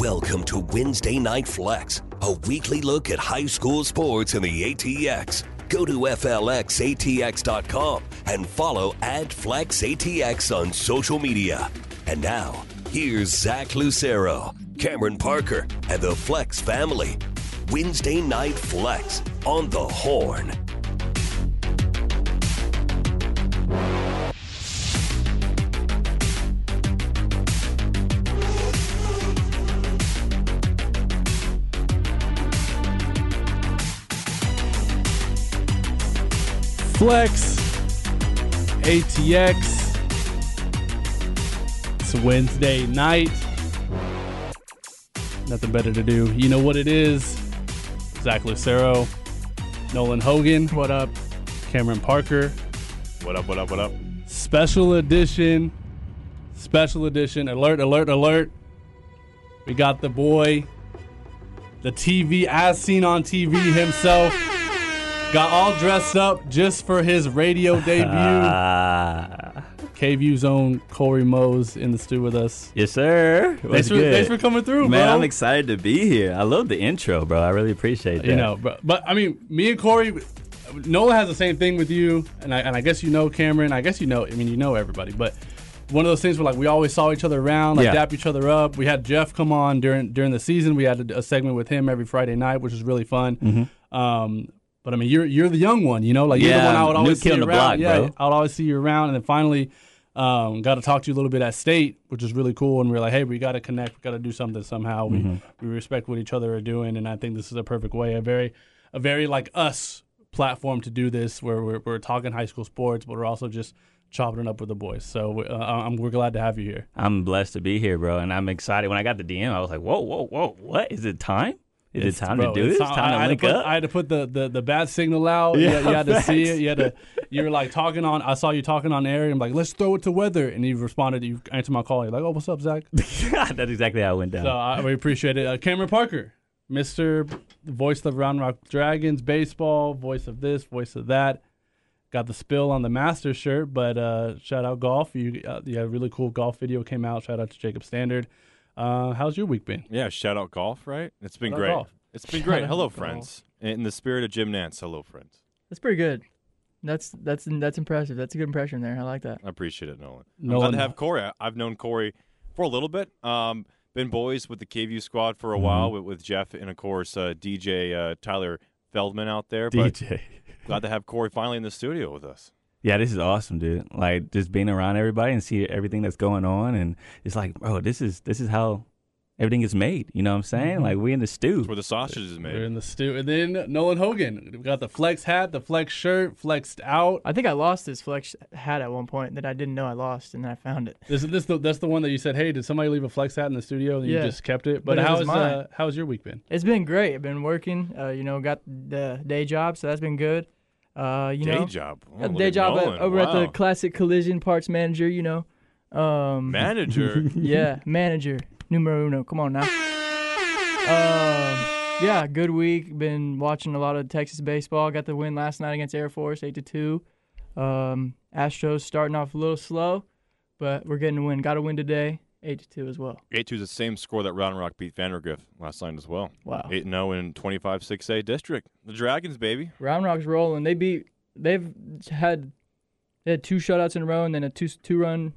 Welcome to Wednesday Night Flex, a weekly look at high school sports in the ATX. Go to FLXATX.com and follow at FlexATX on social media. And now, here's Zach Lucero, Cameron Parker, and the Flex family. Wednesday Night Flex on the Horn. Flex, ATX. It's Wednesday night. Nothing better to do. You know what it is. Zach Lucero, Nolan Hogan. What up? Cameron Parker. What up, what up, what up? Special edition. Special edition. Alert, alert, alert. We got the boy, the TV, as seen on TV himself. Got all dressed up just for his radio debut. KVUE's own Corey Mose in the stew with us. Yes, sir. Thanks for, thanks for coming through, Man, bro. I'm excited to be here. I love the intro, bro. I really appreciate that. You know, but, but I mean, me and Corey, Noah has the same thing with you, and I, and I guess you know Cameron. I guess you know. I mean, you know everybody, but one of those things where like we always saw each other around, like Yeah. dap each other up. We had Jeff come on during during the season. We had a, a segment with him every Friday night, which was really fun. Mm-hmm. Um, but I mean, you're you're the young one, you know, like you're the one I would always see on the around. block, yeah, bro. I would always see you around, and then finally. Um, got to talk to you a little bit at state, which is really cool. And we are like, hey, we got to connect. We got to do something somehow. We Mm-hmm. we respect what each other are doing, and I think this is a perfect way, a very a very like us platform to do this, where we're we're talking high school sports, but we're also just chopping it up with the boys. So uh, I'm we're glad to have you here. I'm blessed to be here, bro, and I'm excited. When I got the DM, I was like, whoa, whoa, whoa, what? Is it time? Is It's- it time bro, to do it's this? Time, I, I to had link to put, up? I had to put the, the, the bad signal out. Yeah, you, you had to see it. You had to. You were like talking on. I saw you talking on air. And I'm like, let's throw it to weather. And you responded. You answered my call. You're like, oh, what's up, Zach? That's exactly how it went down. So I, we appreciate it. Uh, Cameron Parker, Mister Voice of Round Rock Dragons baseball, voice of this, voice of that. Got the spill on the master shirt, but uh, shout out golf. You, uh, yeah, really cool golf video came out. Shout out to Jacob Standard. Uh, how's your week been? Yeah, shout out golf, right? It's been Shout out great. golf. It's been Shout great. out Hello, golf. friends. In the spirit of Jim Nantz, hello, friends. That's pretty good. That's that's that's impressive. That's a good impression there. I like that. I appreciate it, Nolan. I'm Nolan- glad to have Corey. I- I've known Corey for a little bit. Um, been boys with the KVUE squad for a Mm-hmm. while with, with Jeff and, of course, uh, DJ uh, Tyler Feldman out there. But DJ. glad to have Corey finally in the studio with us. Yeah, this is awesome, dude. Like just being around everybody and see everything that's going on, and it's like, bro, this is this is how everything is made. You know what I'm saying? Mm-hmm. Like we in the stew. That's where the sausage is We're in the stew, and then Nolan Hogan. We got the flex hat, the flex shirt, flexed out. I think I lost this flex hat at one point that I didn't know I lost, and then I found it. This is this the, that's the one that you said, hey, did somebody leave a flex hat in the studio? And Yeah. you just kept it. But, But it how's was mine. uh, how's your week been? It's been great. I've been working. Uh, you know, got the day job, so that's been good. Uh, you Day know, job. Oh, look day job at- over at the Classic Collision Parts Manager. You know, um, manager. yeah, manager numero uno. Come on now. Um, yeah, good week. Been watching a lot of Texas baseball. Got the win last night against Air Force, eight to two. Um, Astros starting off a little slow, but we're getting a win. Got a win today, eight to two as well. 8 2 is the same score that Round Rock beat Vandegrift last night as well. Wow. 8 0 in 25 6A district. The Dragons, baby. Round Rock's rolling. They beat. They've had they had two shutouts in a row and then a two two run.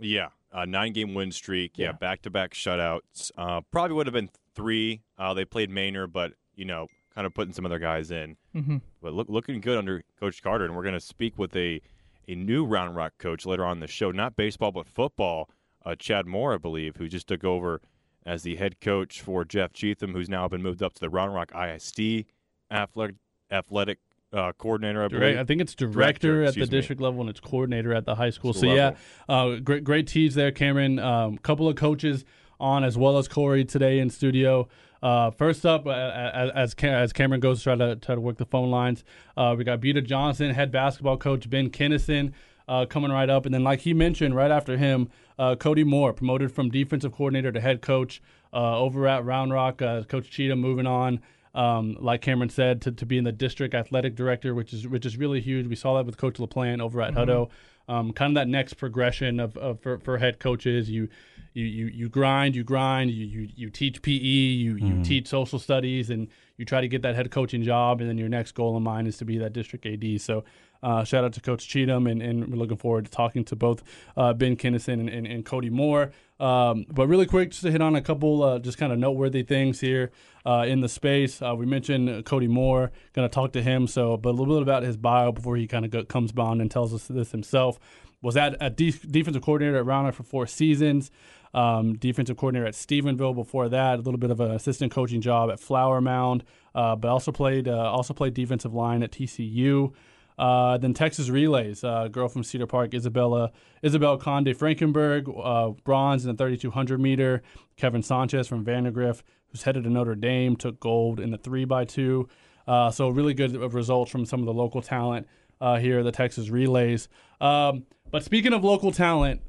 Yeah, uh, nine game win streak. Yeah, back to back shutouts. Uh, probably would have been three. Uh, they played Maynard, but you know, kind of putting some other guys in. hmm But look, looking good under Coach Carter, and we're going to speak with a a new Round Rock coach later on in the show. Not baseball, but football. Uh, Chad Moore, I believe, who just took over as the head coach for Jeff Cheatham, who's now been moved up to the Round Rock ISD athletic athletic uh, coordinator, I believe. I think it's director, at the excuse me. district level and it's coordinator at the high school. School so yeah, uh, great great tease there, Cameron. Um, couple of coaches on as well as Corey today in studio. Uh, first up, uh, as as Cameron goes to try to try to work the phone lines, uh, we got Buda Johnson, head basketball coach Ben Kinnison. Uh, coming right up, and then like he mentioned, right after him, uh, Cody Moore promoted from defensive coordinator to head coach uh, over at Round Rock. Uh, coach Cheatham moving on um, like Cameron said, to, to being the district athletic director, which is which is really huge. We saw that with Coach LaPlante over at Hutto. Um, kind of that next progression of, of for, for head coaches. You, you you you grind, you grind, you you, you teach PE, you you teach social studies, and you try to get that head coaching job. And then your next goal in mind is to be that district AD. So. Uh, shout out to Coach Cheatham, and, and we're looking forward to talking to both uh, Ben Kinnison and, and, and Cody Moore. Um, but really quick, just to hit on a couple uh, just kind of noteworthy things here uh, in the space. Uh, we mentioned Cody Moore, going to talk to him. So, but a little bit about his bio before he kind of comes on and tells us this himself. Was at a de- defensive coordinator at Round Rock for four seasons. Um, defensive coordinator at Stephenville before that. A little bit of an assistant coaching job at Flower Mound, uh, but also played also played defensive line at TCU. Uh, then Texas Relays, uh, girl from Cedar Park, Isabella Isabel Conde Frankenberg, uh, bronze in the 3200 meter. Kevin Sanchez from Vandegrift, who's headed to Notre Dame, took gold in the three by two. Uh, so really good results from some of the local talent uh, here, the Texas Relays. Um, but speaking of local talent,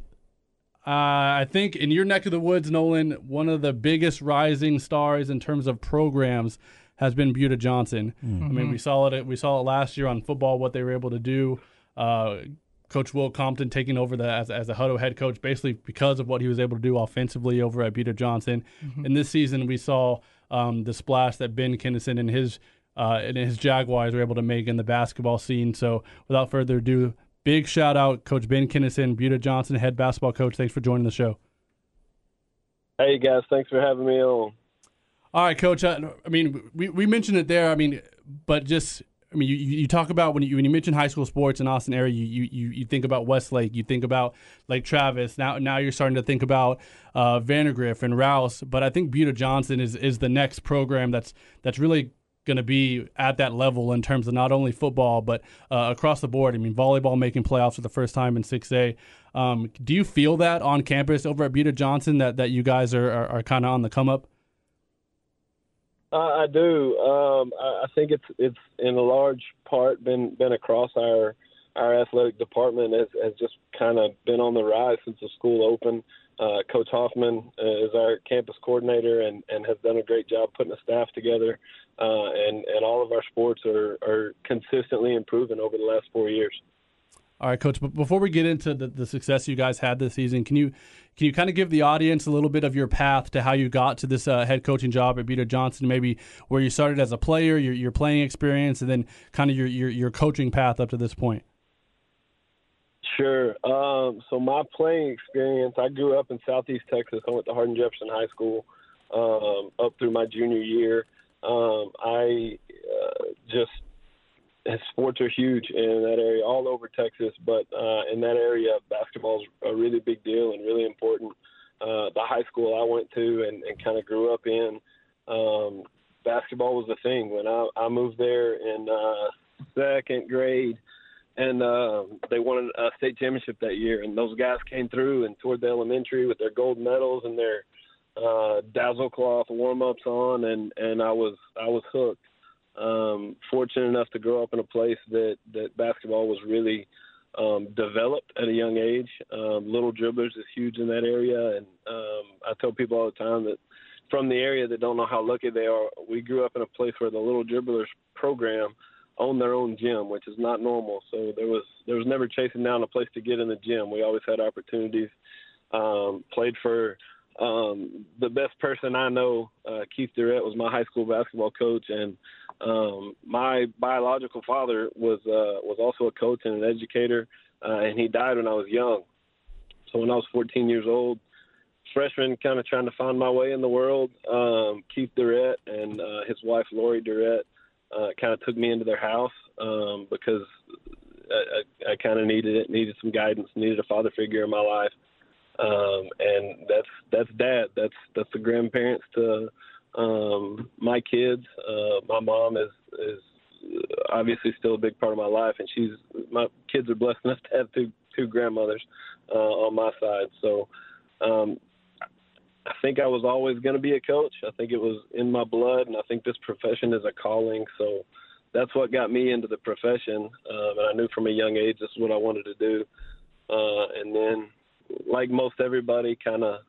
I think in your neck of the woods, Nolan, one of the biggest rising stars in terms of programs has been Buda Johnson. I mean, we saw it. We saw it last year on football what they were able to do. Uh, coach Will Compton taking over the as, as a Hutto head coach, basically because of what he was able to do offensively over at Buda Johnson. And this season, we saw um, the splash that Ben Kinnison and his uh, and his Jaguars were able to make in the basketball scene. So, without further ado, big shout out, Coach Ben Kinnison, Buda Johnson, head basketball coach. Thanks for joining the show. Hey guys, thanks for having me on. All right, Coach. I, I mean, we, we mentioned it there. I mean, but just I mean, you, you talk about when you when you mention high school sports in Austin area, you, you you think about Westlake, you think about Lake Travis. Now now you're starting to think about uh, Vandegrift and Rouse. But I think Buda Johnson is is the next program that's that's really going to be at that level in terms of not only football but uh, across the board. I mean, volleyball making playoffs for the first time in 6A. Um, do you feel that on campus over at Buda Johnson that that you guys are are, are kind of on the come up? Uh, I do. Um, I, think it's it's in a large part been been across our our athletic department has, has just kind of been on the rise since the school opened. Uh, Coach Hoffman uh, is our campus coordinator and, and has done a great job putting a staff together. Uh, and, and all of our sports are, are consistently improving over the last four years. All right, Coach. But before we get into the, the success you guys had this season, can you can you kind of give the audience a little bit of your path to how you got to this uh, head coaching job at Buda Johnson? Maybe where you started as a player, your your playing experience, and then kind of your your, your coaching path up to this point. Sure. Um, so my playing experience, I grew up in Southeast Texas. I went to Hardin Jefferson High School um, up through my junior year. Um, I uh, just sports are huge in that area, all over Texas. But uh, in that area, basketball is a really big deal and really important. Uh, the high school I went to and, and kind of grew up in, um, basketball was the thing. When I, I moved there in uh, second grade, and uh, they won a state championship that year, and those guys came through and toured the elementary with their gold medals and their uh, dazzle cloth warm ups on, and and I was I was hooked um, fortunate enough to grow up in a place that that basketball was really um, developed at a young age. Um, little dribblers is huge in that area, and um, I tell people all the time that from the area that don't know how lucky they are, we grew up in a place where the little dribblers program owned their own gym, which is not normal. So there was there was never chasing down a place to get in the gym. We always had opportunities. Um, played for um, the best person I know, uh, Keith Durrett, was my high school basketball coach, and um, my biological father was uh, was also a coach and an educator, uh, and he died when I was young. So when I was 14 years old, freshman, kind of trying to find my way in the world, um, Keith Durrett and uh, his wife Lori Durrett uh, kind of took me into their house um, because I, I, I kind of needed it, needed some guidance, needed a father figure in my life, um, and that's that's dad. That's that's the grandparents to um, my kids. Uh, my mom is is obviously still a big part of my life, and she's my kids are blessed enough to have two two grandmothers uh, on my side. So um, I think I was always going to be a coach. I think it was in my blood, and I think this profession is a calling. So that's what got me into the profession. Uh, and I knew from a young age this is what I wanted to do. Uh, and then, like most everybody, kind of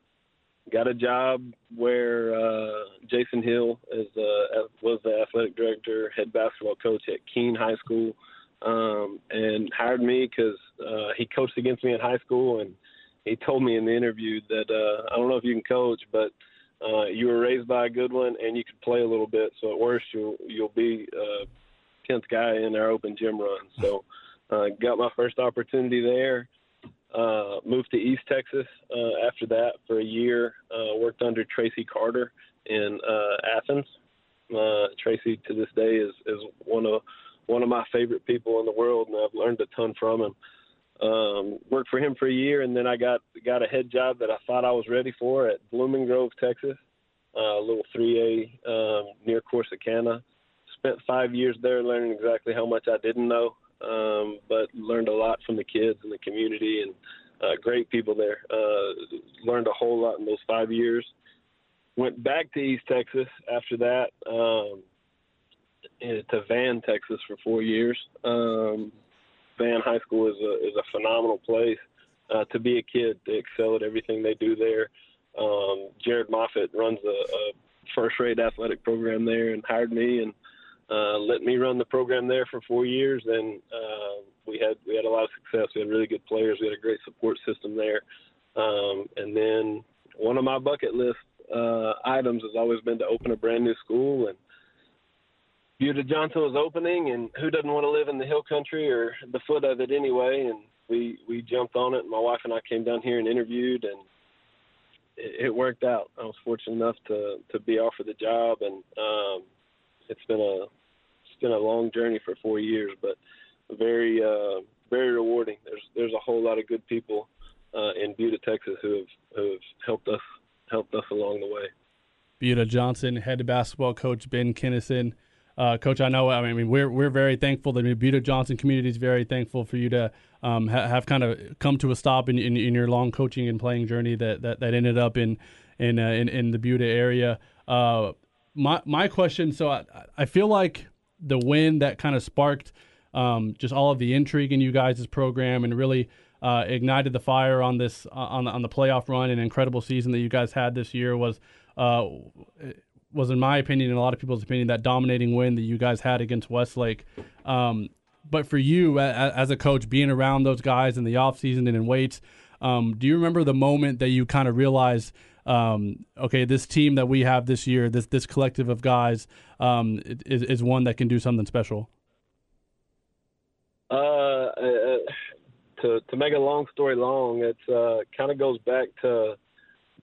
got a job where uh, Jason Hill is uh, was the athletic director, head basketball coach at Keene High School, um, and hired me because uh, he coached against me in high school, and he told me in the interview that uh, I don't know if you can coach, but uh, you were raised by a good one and you could play a little bit. So at worst, you'll you'll be uh, tenth guy in our open gym run. So uh, got my first opportunity there. Uh, moved to East Texas uh, after that for a year. Uh, worked under Tracy Carter in uh, Athens. Uh, Tracy to this day is is one of one of my favorite people in the world, and I've learned a ton from him. Um, worked for him for a year, and then I got got a head job that I thought I was ready for at Blooming Grove, Texas, uh, a little 3A um, near Corsicana. Spent five years there, learning exactly how much I didn't know um, but learned a lot from the kids and the community and uh, great people there. Uh, learned a whole lot in those five years. Went back to East Texas after that um, to Van, Texas for four years. Um, Van High School is a is a phenomenal place uh, to be a kid. They excel at everything they do there. Um, Jared Moffitt runs a, a first-rate athletic program there and hired me and uh, let me run the program there for four years. And uh, we had we had a lot of success. We had really good players. We had a great support system there. Um, and then one of my bucket list uh, items has always been to open a brand new school. And Buda Johnson was opening, and who doesn't want to live in the hill country or the foot of it anyway? And we we jumped on it. My wife and I came down here and interviewed, and it, it worked out. I was fortunate enough to to be offered the job, and um, it's been a it's been a long journey for four years, but very uh, very rewarding. There's there's a whole lot of good people uh, in Buda, Texas, who have who have helped us helped us along the way. Buda Johnson, head basketball coach Ben Kinnison. Uh, coach, I know. I mean, we're we're very thankful. The Buda Johnson community is very thankful for you to um, ha- have kind of come to a stop in, in, in, your long coaching and playing journey that that, that ended up in in, uh, in in the Buda area. Uh, my my question. So I I feel like the win that kind of sparked um, just all of the intrigue in you guys' program and really uh, ignited the fire on this uh, on the, on the playoff run and incredible season that you guys had this year was uh, was in my opinion and a lot of people's opinion that dominating win that you guys had against Westlake. Um, but for you as a coach, being around those guys in the off season and in weights, um, do you remember the moment that you kind of realized? Um, okay, this team that we have this year, this this collective of guys, um, is is one that can do something special? Uh, uh, to to make a long story long, it uh, kind of goes back to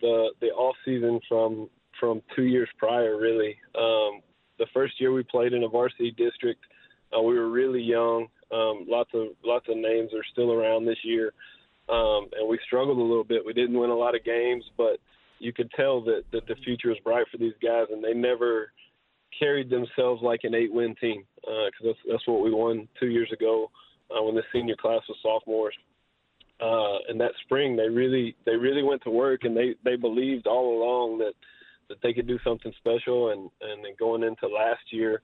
the the off season from from two years prior. Really, um, the first year we played in a varsity district, uh, we were really young. Um, lots of lots of names are still around this year, um, and we struggled a little bit. We didn't win a lot of games, but you could tell that, that the future is bright for these guys, and they never carried themselves like an eight-win team because uh, that's that's what we won two years ago uh, when the senior class was sophomores. Uh, and that spring, they really they really went to work, and they they believed all along that that they could do something special. And and then going into last year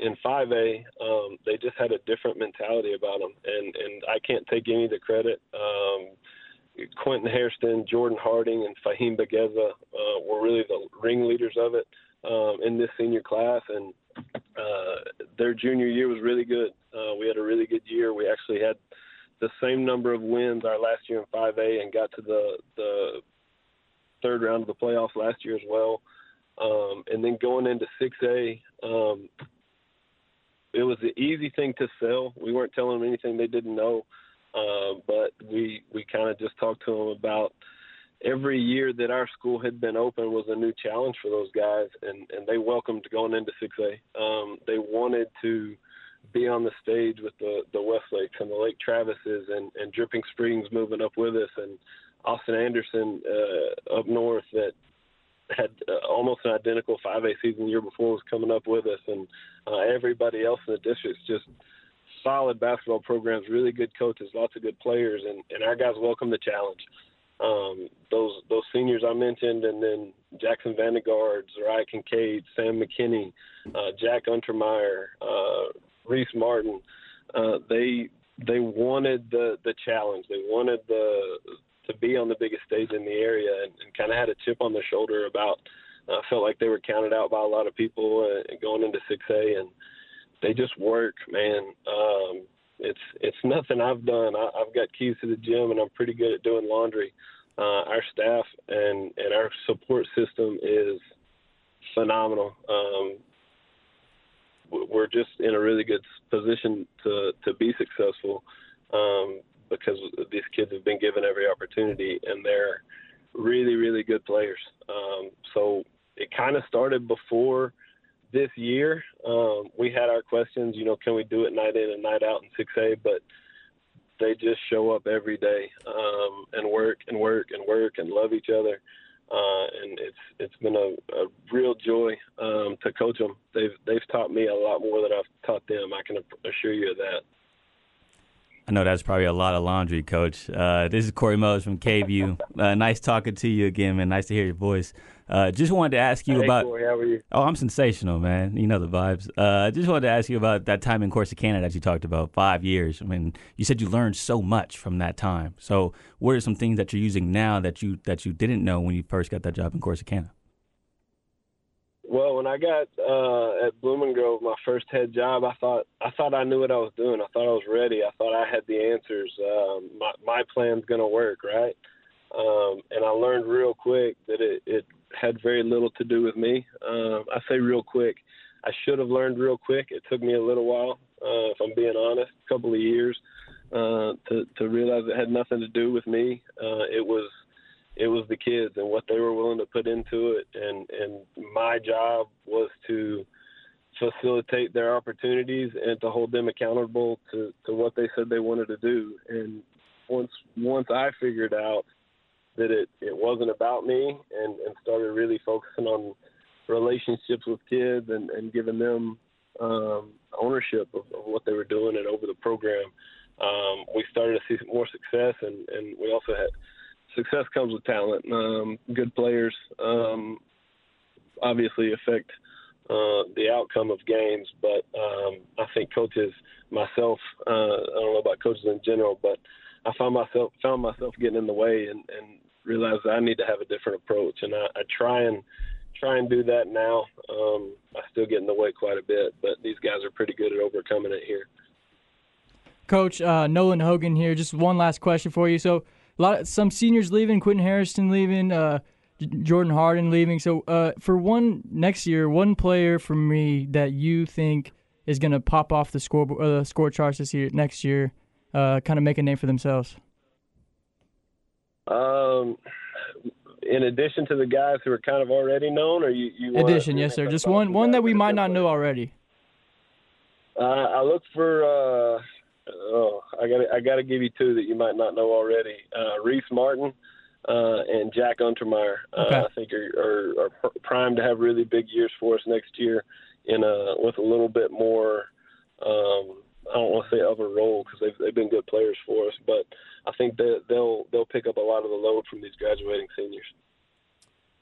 in 5A, um, they just had a different mentality about them, and and I can't take any of the credit. Um, Quentin Hairston, Jordan Harding, and Fahim Begeza uh, were really the ringleaders of it um, in this senior class, and uh, their junior year was really good. Uh, we had a really good year. We actually had the same number of wins our last year in 5A, and got to the the third round of the playoffs last year as well. Um, and then going into 6A, um, it was the easy thing to sell. We weren't telling them anything they didn't know. Uh, but we we kind of just talked to them about every year that our school had been open was a new challenge for those guys, and and they welcomed going into 6A. Um, they wanted to be on the stage with the the Westlakes and the Lake Travises and and Dripping Springs moving up with us, and Austin Anderson uh, up north that had uh, almost an identical 5A season the year before was coming up with us, and uh, everybody else in the district's just solid basketball programs, really good coaches, lots of good players, and, and our guys welcome the challenge. Um, those those seniors I mentioned, and then Jackson Vandegaard, Zariah Kincaid, Sam McKinney, uh, Jack Untermeyer, uh, Reese Martin, uh, they they wanted the the challenge. They wanted the to be on the biggest stage in the area, and, and kind of had a chip on their shoulder about. Uh, felt like they were counted out by a lot of people uh, going into 6A, and they just work, man. Um, it's it's nothing I've done. I, I've got keys to the gym, and I'm pretty good at doing laundry. Uh, our staff and and our support system is phenomenal. Um, we're just in a really good position to to be successful um, because these kids have been given every opportunity, and they're really really good players. Um, so it kind of started before this year. Um, we had our questions, you know, can we do it night in and night out in 6A? But they just show up every day um, and work and work and work and love each other. Uh, and it's it's been a, a real joy um, to coach them. They've they've taught me a lot more than I've taught them. I can assure you of that. I know that's probably a lot of laundry, Coach. Uh, this is Corey Mose from KVUE. Uh, nice talking to you again, man. Nice to hear your voice. Uh, just wanted to ask you hey, about. Corey, how are you? Oh, I'm sensational, man. You know the vibes. Uh, just wanted to ask you about that time in Corsicana that you talked about, five years. I mean, you said you learned so much from that time. So, what are some things that you're using now that you that you didn't know when you first got that job in Corsicana? Well, when I got uh, at Blooming Grove, my first head job, I thought I thought I knew what I was doing. I thought I was ready. I thought I had the answers. Um, my my plan's going to work, right? Um, and I learned real quick that it, it had very little to do with me. Um, I say real quick. I should have learned real quick. It took me a little while, uh, if I'm being honest, a couple of years uh, to to realize it had nothing to do with me. Uh, it was it was the kids and what they were willing to put into it and and my job was to facilitate their opportunities and to hold them accountable to to what they said they wanted to do and once once I figured out that it it wasn't about me and and started really focusing on relationships with kids and and giving them um ownership of, of what they were doing and over the program um we started to see more success and and we also had success comes with talent. Um, good players um, obviously affect uh, the outcome of games, but um, I think coaches, myself, uh, I don't know about coaches in general, but I found myself found myself getting in the way and, and realized I need to have a different approach, and I, I try and try and do that now. Um, I still get in the way quite a bit, but these guys are pretty good at overcoming it here. Coach uh, Nolan Hogan here. Just one last question for you. So a lot of, some seniors leaving, Quentin Harrison leaving, uh, Jordan Harden leaving. So uh, for one next year, one player for me that you think is going to pop off the score uh, score charts this year next year, uh, kind of make a name for themselves. Um, in addition to the guys who are kind of already known, or you, you addition, yes, sir. Just one one that we might not know already. Uh, I look for uh, oh, I got I got to give you two that you might not know already. Uh, Reese Martin uh, and Jack Untermeyer. Uh, okay. I think are, are, are primed to have really big years for us next year, in a with a little bit more. Um, I don't want to say a role because they've they've been good players for us, but I think that they'll they'll pick up a lot of the load from these graduating seniors.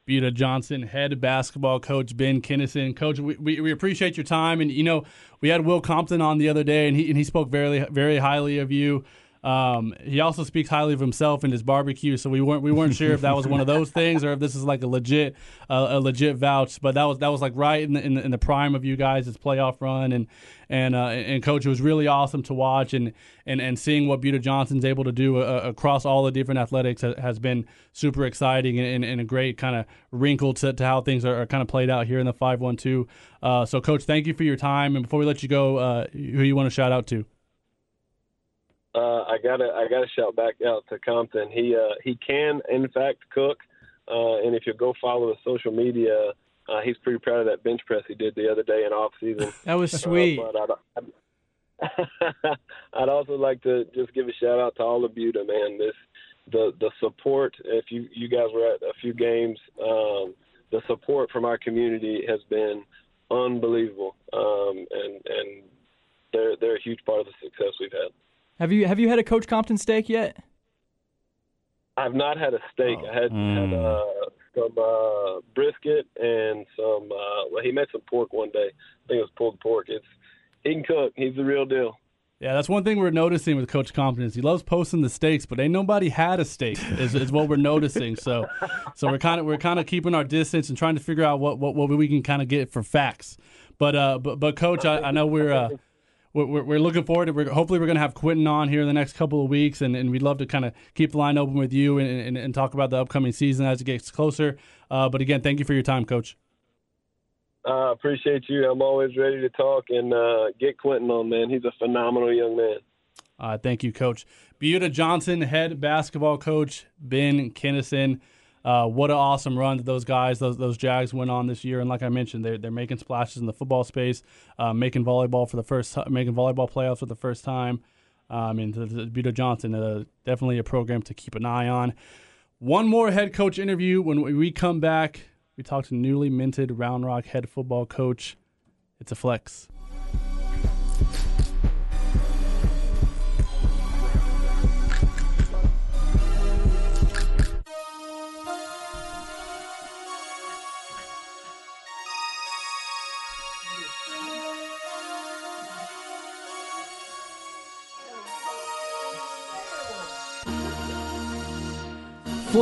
Buda Johnson, head basketball coach Ben Kinnison. Coach, we, we, we, appreciate your time. And, you know, we had Will Compton on the other day, and he, and he spoke very, very highly of you. Um, he also speaks highly of himself and his barbecue, so we weren't we weren't sure if that was one of those things or if this is like a legit uh, a legit vouch. But that was that was like right in the, in the, in the prime of you guys' playoff run, and and uh, and coach, it was really awesome to watch and and and seeing what Buda Johnson's able to do uh, across all the different athletics has been super exciting and, and a great kind of wrinkle to, to how things are, are, kind of played out here in the five one two. Uh, so, coach, thank you for your time. And before we let you go, uh, who you want to shout out to? Uh, I gotta I gotta shout back out to Compton. He uh, he can in fact cook, uh, and if you go follow his social media, uh, he's pretty proud of that bench press he did the other day in off season. That was sweet. Uh, but I'd, I'd, I'd, also like to just give a shout out to all of Buda, man. This the the support. If you you guys were at a few games, um, the support from our community has been unbelievable, um, and and they're they're a huge part of the success we've had. Have you have you had a Coach Compton steak yet? I've not had a steak. I had had uh, some uh, brisket and some. Uh, well, he made some pork one day. I think it was pulled pork. It's he can cook. He's the real deal. Yeah, that's one thing we're noticing with Coach Compton is he loves posting the steaks, but ain't nobody had a steak. Is, is what we're noticing. So, so we're kind of we're kind of keeping our distance and trying to figure out what what, what we can kind of get for facts. But uh, but but Coach, I, I know we're. Uh, we're, we're looking forward to. We're, hopefully, we're going to have Quentin on here in the next couple of weeks, and, and we'd love to kind of keep the line open with you and, and, and talk about the upcoming season as it gets closer. Uh, but again, thank you for your time, Coach. I uh, appreciate you. I'm always ready to talk and uh, get Quentin on, man. He's a phenomenal young man. Uh, thank you, Coach. Buda Johnson, head basketball coach, Ben Kinnison. Uh, what an awesome run that those guys, those those Jags went on this year. And like I mentioned, they're they're making splashes in the football space, uh, making volleyball for the first, making volleyball playoffs for the first time. Uh, I mean, the, the Buda Johnson, uh, definitely a program to keep an eye on. One more head coach interview when we come back. We talked to newly minted Round Rock head football coach. It's a flex.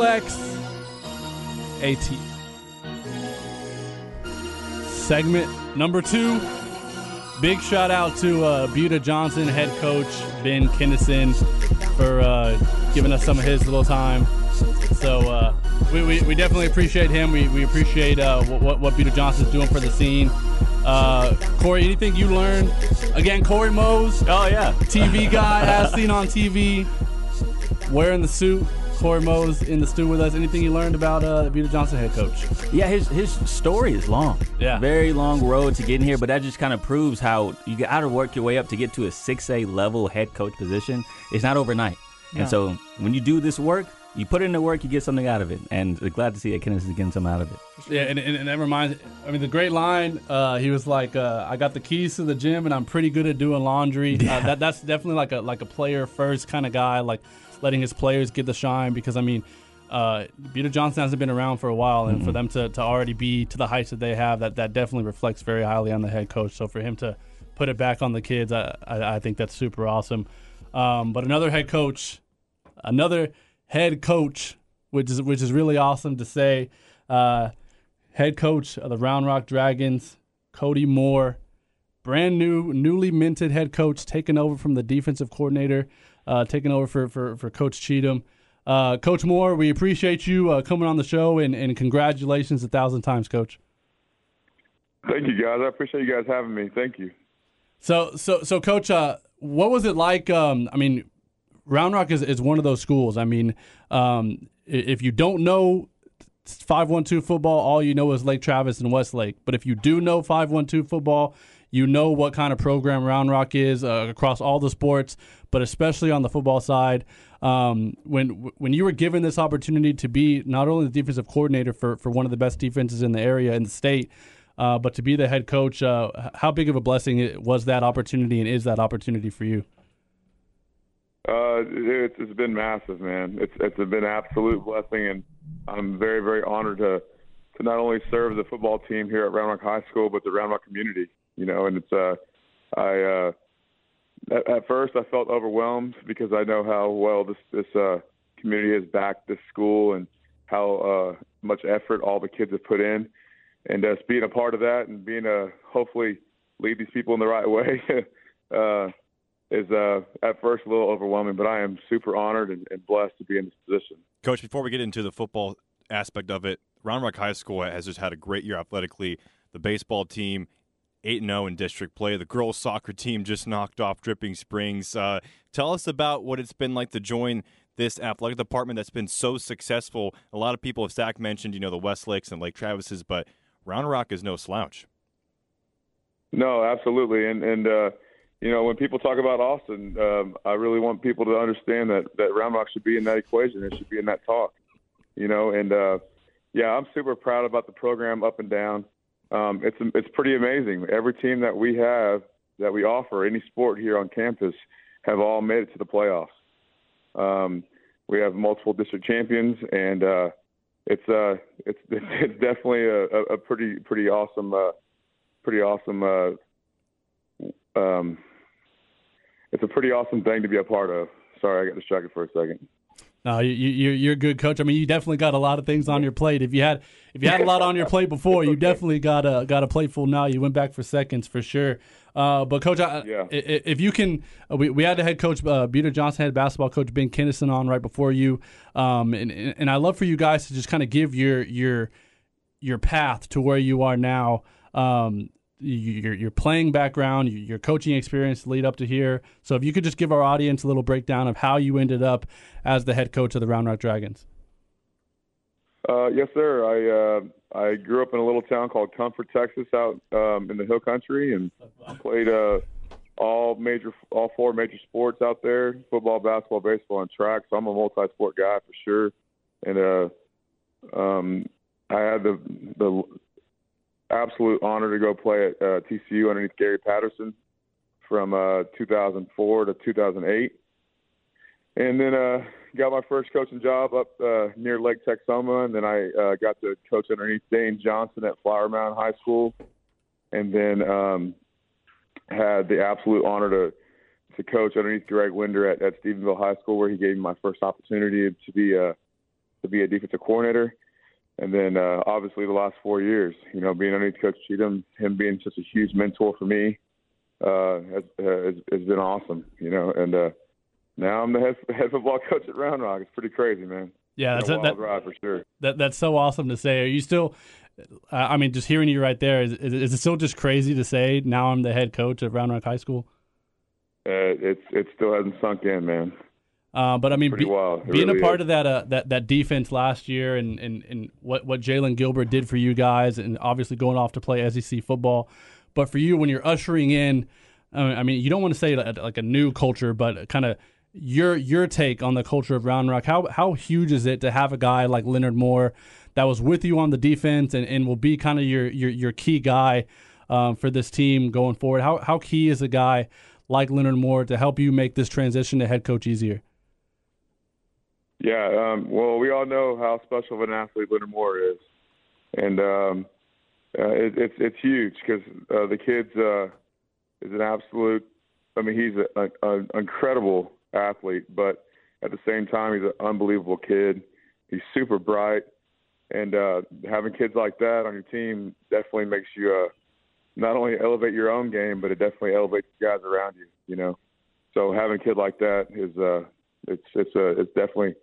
Flex AT. Segment number two. Big shout out to uh, Buda Johnson, head coach Ben Kinnison, for uh, giving us some of his little time. So uh, we, we, we, definitely appreciate him. We, we appreciate uh, what, what Buda Johnson's doing for the scene. Uh, Corey, anything you learned? Again, Corey Mose. Oh, yeah. TV guy, as seen on TV, wearing the suit. Corey Mose in the stew with us. Anything you learned about uh, the Buda Johnson head coach? Yeah, his his story is long. Yeah, very long road to getting here. But that just kind of proves how you got to work your way up to get to a six A level head coach position. It's not overnight. Yeah. And so when you do this work, you put in the work, you get something out of it. And glad to see that Kinnison is getting something out of it. Yeah, and, and, and that reminds I mean, the great line, uh, he was like, uh, I got the keys to the gym and I'm pretty good at doing laundry. Uh, yeah. Uh, that, that's definitely like a like a player first kind of guy. Like, letting his players get the shine because I mean, uh, Buda Johnson hasn't been around for a while, and mm-hmm. for them to, to already be to the heights that they have, that that definitely reflects very highly on the head coach. So for him to put it back on the kids, I I, I think that's super awesome. Um, but another head coach, another head coach, which is which is really awesome to say. Uh, head coach of the Round Rock Dragons, Cody Moore, brand new, newly minted head coach, taking over from the defensive coordinator uh, taking over for, for, for Coach Cheatham. Uh, Coach Moore, we appreciate you uh, coming on the show and, and congratulations a thousand times, Coach. Thank you, guys. I appreciate you guys having me. Thank you. So, so, so, Coach, uh, what was it like? Um, I mean, Round Rock is, is one of those schools. I mean, um, if you don't know 512 football, all you know is Lake Travis and Westlake. But if you do know 512 football, you know what kind of program Round Rock is uh, across all the sports, but especially on the football side. Um, when when you were given this opportunity to be not only the defensive coordinator for, for one of the best defenses in the area in the state, uh, but to be the head coach, uh, how big of a blessing was that opportunity, and is that opportunity for you? Uh, it's, it's been massive, man. It's it's been an absolute blessing, and I'm very very honored to to not only serve the football team here at Round Rock High School, but the Round Rock community you know, and it's uh, I uh, at, at first I felt overwhelmed because I know how well this this uh, community has backed this school and how uh, much effort all the kids have put in, and uh, being a part of that and being a hopefully lead these people in the right way uh, is uh, at first a little overwhelming, but I am super honored and, and blessed to be in this position. Coach, before we get into the football aspect of it, Round Rock High School has just had a great year athletically. The baseball team 8 0 in district play. The girls' soccer team just knocked off Dripping Springs. Uh, tell us about what it's been like to join this athletic department that's been so successful. A lot of people, have Zach mentioned, you know, the Westlakes and Lake Travises, but Round Rock is no slouch. No, absolutely. And, and, uh, you know, when people talk about Austin, um, I really want people to understand that, that Round Rock should be in that equation. It should be in that talk, you know, and, uh, yeah, I'm super proud about the program up and down. Um, it's it's pretty amazing. Every team that we have that we offer any sport here on campus have all made it to the playoffs. Um, we have multiple district champions, and uh, it's uh, it's it's definitely a, a pretty pretty awesome uh, pretty awesome uh, um, it's a pretty awesome thing to be a part of. Sorry, I got distracted for a second. No, you, you you're a good coach. I mean, you definitely got a lot of things on your plate. If you had if you had a lot on your plate before, you definitely got a got a plate full now. You went back for seconds for sure. Uh, but coach, I, Yeah. if you can, uh, we, we had the head coach uh, Buda Johnson, had basketball coach Ben Kinnison on right before you, um, and and I love for you guys to just kind of give your your your path to where you are now. Um, your your playing background, your coaching experience lead up to here. So if you could just give our audience a little breakdown of how you ended up as the head coach of the Round Rock Dragons. Uh, yes, sir. I uh, I grew up in a little town called Comfort, Texas, out um, in the Hill Country, and played uh, all major, all four major sports out there: football, basketball, baseball, and track. So I'm a multi-sport guy for sure. And uh, um, I had the the absolute honor to go play at uh, TCU underneath Gary Patterson from uh, 2004 to 2008. And then uh, got my first coaching job up uh, near Lake Texoma, and then I uh, got to coach underneath Dane Johnson at Flower Mound High School, and then um, had the absolute honor to to coach underneath Greg Winder at, at Stephenville High School, where he gave me my first opportunity to be a to be a defensive coordinator. And then uh, obviously the last four years, you know, being underneath Coach Cheatham, him being such a huge mentor for me, uh, has, has has been awesome. You know, and uh, now I'm the head, head football coach at Round Rock. It's pretty crazy, man. Yeah, that's a that, ride for sure. that that's so awesome to say. Are you still? Uh, I mean, just hearing you right there, is, is is it still just crazy to say? Now I'm the head coach at Round Rock High School. Uh, it's it still hasn't sunk in, man. Uh, but I mean, be-. Being really a part is. of that uh, that that defense last year, and and, and what what Jalen Gilbert did for you guys, and obviously going off to play SEC football. But for you, when you're ushering in, I mean, you don't want to say like like a new culture, but kind of your your take on the culture of Round Rock. How how huge is it to have a guy like Leonard Moore that was with you on the defense and, and will be kind of your your your key guy um, for this team going forward? How how key is a guy like Leonard Moore to help you make this transition to head coach easier? Yeah, um, well, we all know how special of an athlete Leonard Moore is, and um, uh, it, it's it's huge because uh, the kid's uh, is an absolute. I mean, he's an incredible athlete, but at the same time, he's an unbelievable kid. He's super bright, and uh, having kids like that on your team definitely makes you uh, not only elevate your own game, but it definitely elevates the guys around you. You know, so having a kid like that is uh, it's it's uh, it's definitely.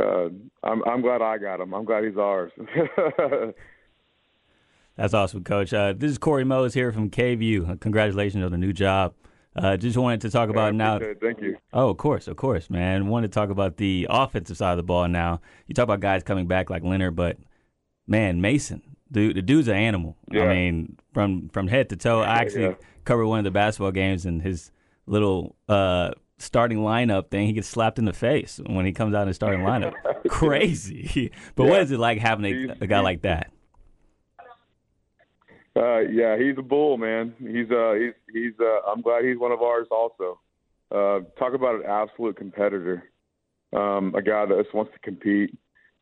Uh, I'm I'm glad I got him. I'm glad he's ours. That's awesome, Coach. Uh, this is Corey Mose here from KVUE. Uh, Congratulations on the new job. Uh, just wanted to talk about now. it. Thank you. Oh, of course, of course, man. Wanted to talk about the offensive side of the ball now. You talk about guys coming back like Leonard, but man, Mason, dude, the dude's an animal. I mean, from from head to toe. I actually Yeah. covered one of the basketball games, and his little uh, starting lineup thing, he gets slapped in the face when he comes out in the starting lineup. Crazy. but what Yeah. is it like having a, a guy like that? Uh, yeah, he's a bull, man. He's uh, he's he's. Uh, I'm glad he's one of ours also. Uh, talk about an absolute competitor. Um, a guy that just wants to compete.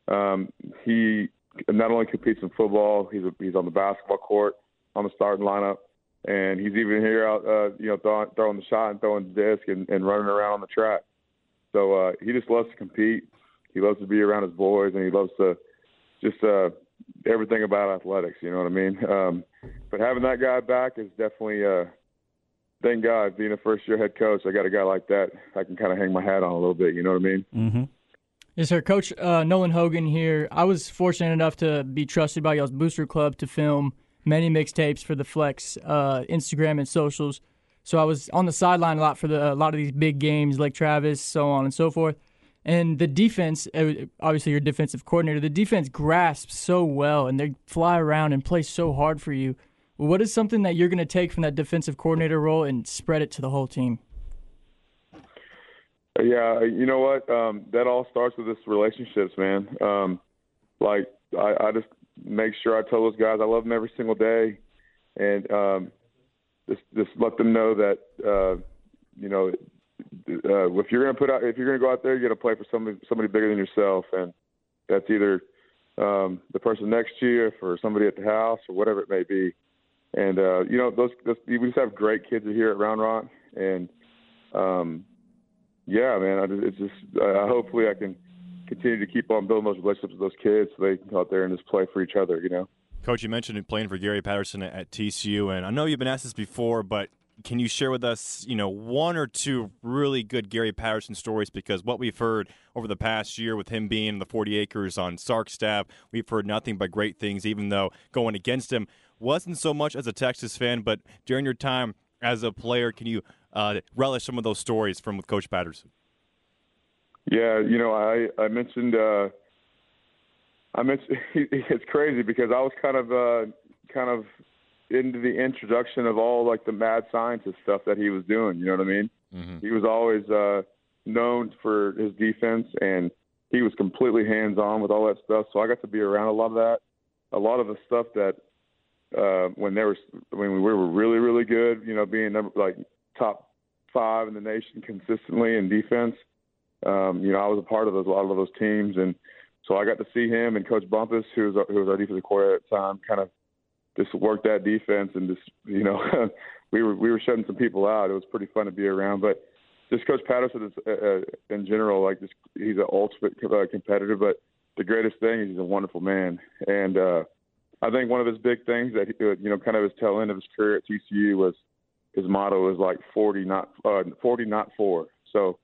Um, he not only competes in football, he's a, he's on the basketball court, on the starting lineup, and he's even here out, uh, you know, throwing, throwing the shot and throwing the disc and, and running around on the track. So uh, he just loves to compete. He loves to be around his boys, and he loves to just uh, everything about athletics. You know what I mean? Um, but having that guy back is definitely. Uh, thank God, being a first-year head coach, I got a guy like that. I can kind of hang my hat on a little bit. You know what I mean? Mm-hmm. Yes. Coach uh, Nolan Hogan here. I was fortunate enough to be trusted by y'all's Booster Club to film many mixtapes for the Flex uh, Instagram and socials. So I was on the sideline a lot for the, a lot of these big games, like Travis, so on and so forth. And the defense, uh, obviously, your defensive coordinator, the defense grasps so well and they fly around and play so hard for you. What is something that you're going to take from that defensive coordinator role and spread it to the whole team? Yeah, you know what? Um, that all starts with this relationships, man. Um, like I, I just make sure I tell those guys I love them every single day, and um, just just let them know that uh, you know uh, if you're gonna put out if you're gonna go out there, you're gonna play for somebody somebody bigger than yourself, and that's either um, the person next to you, for somebody at the house, or whatever it may be. And uh, you know, those, those we just have great kids here at Round Rock, and um, yeah, man, I, it's just uh, hopefully I can continue to keep on building those relationships with those kids, so they can go out there and just play for each other. You know. Coach, you mentioned playing for Gary Patterson at TCU, and I know you've been asked this before, but can you share with us, you know, one or two really good Gary Patterson stories? Because what we've heard over the past year with him being the 40 acres on Sark staff, we've heard nothing but great things, even though going against him wasn't so much as a Texas fan, but during your time as a player, can you uh, relish some of those stories from with Coach Patterson? Yeah, you know, I I mentioned uh, I mentioned it's crazy because I was kind of uh, kind of into the introduction of all like the mad scientist stuff that he was doing. You know what I mean? Mm-hmm. He was always uh, known for his defense, and he was completely hands on with all that stuff. So I got to be around a lot of that, a lot of the stuff that uh, when there was when we were really really good, you know, being number like top five in the nation consistently in defense. Um, you know, I was a part of those, a lot of those teams, and so I got to see him and Coach Bumpas, who was who was our defensive coordinator at the time, kind of just work that defense and just you know we were we were shutting some people out. It was pretty fun to be around, but just Coach Patterson is uh, uh, in general like just he's an ultimate uh, competitor, but the greatest thing is he's a wonderful man, and uh, I think one of his big things that he, you know kind of his tail end of his career at TCU was his motto was like 40 not uh, 40 not four. So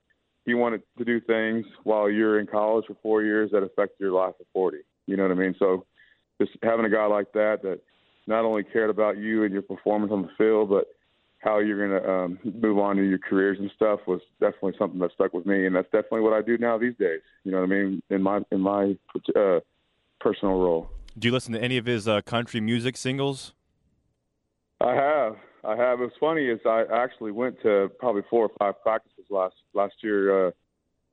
he wanted to do things while you're in college for four years that affect your life at 40. You know what I mean? So just having a guy like that that not only cared about you and your performance on the field, but how you're going to um, move on to your careers and stuff was definitely something that stuck with me, and that's definitely what I do now these days. You know what I mean? In my in my uh, personal role. Do you listen to any of his uh, country music singles? I have. I have. What's funny is I actually went to probably four or five practices last last year uh,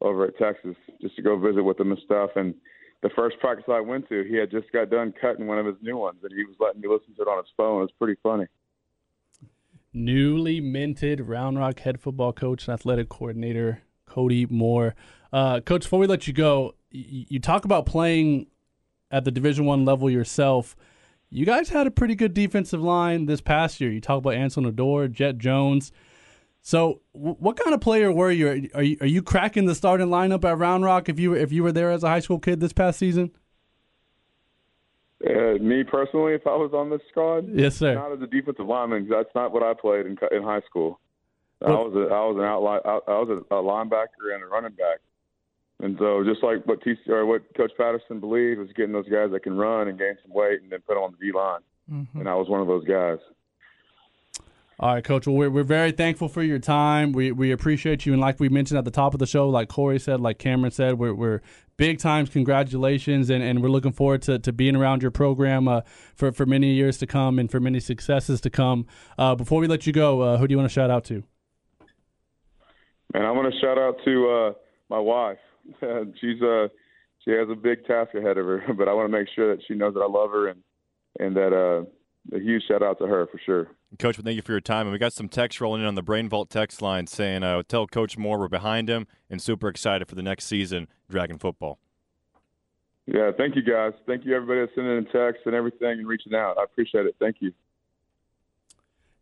over at Texas just to go visit with him and stuff. And the first practice I went to, he had just got done cutting one of his new ones, and he was letting me listen to it on his phone. It was pretty funny. Newly minted Round Rock head football coach and athletic coordinator Cody Moore. Uh, coach, before we let you go, you talk about playing at the Division One level yourself. You guys had a pretty good defensive line this past year. You talk about Ansel Nador, Jet Jones. So, what kind of player were you? Are you are you cracking the starting lineup at Round Rock if you if you were there as a high school kid this past season? Uh, me personally, if I was on this squad, yes, sir. Not as a defensive lineman. That's not what I played in in high school. I was a, I was an outline. I was a, linebacker and a running back. And so, just like what or what Coach Patterson believed was getting those guys that can run and gain some weight, and then put them on the D line. Mm-hmm. And I was one of those guys. All right, Coach. Well, we're, we're very thankful for your time. We we appreciate you, and like we mentioned at the top of the show, like Corey said, like Cameron said, we're we're big times. Congratulations, and, and we're looking forward to, to being around your program uh, for for many years to come and for many successes to come. Uh, before we let you go, uh, who do you want to shout out to? And I want to shout out to uh, my wife. She's uh she has a big task ahead of her, but I want to make sure that she knows that I love her and and that uh, a huge shout out to her for sure. Coach, thank you for your time. And we got some text rolling in on the Brain Vault text line saying, uh, tell Coach Moore we're behind him and super excited for the next season, Dragon football. Yeah, thank you guys. Thank you everybody that's sending in texts and everything and reaching out. I appreciate it. Thank you.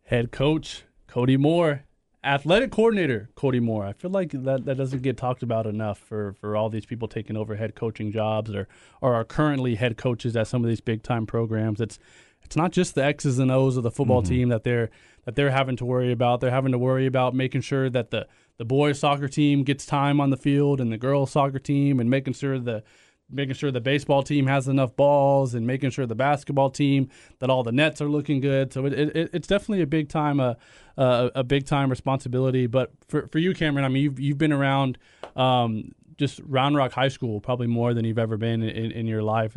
Head coach Cody Moore, athletic coordinator Cody Moore. I feel like that, that doesn't get talked about enough for, for all these people taking over head coaching jobs or, or are currently head coaches at some of these big time programs. It's it's not just the X's and O's of the football mm-hmm. team that they're that they're having to worry about. They're having to worry about making sure that the the boys soccer team gets time on the field and the girls soccer team and making sure the making sure the baseball team has enough balls and making sure the basketball team that all the nets are looking good. So it, it, it's definitely a big time a, uh, uh, a big time responsibility. But for for you, Cameron, I mean you've you've been around um, just Round Rock High School probably more than you've ever been in, in your life.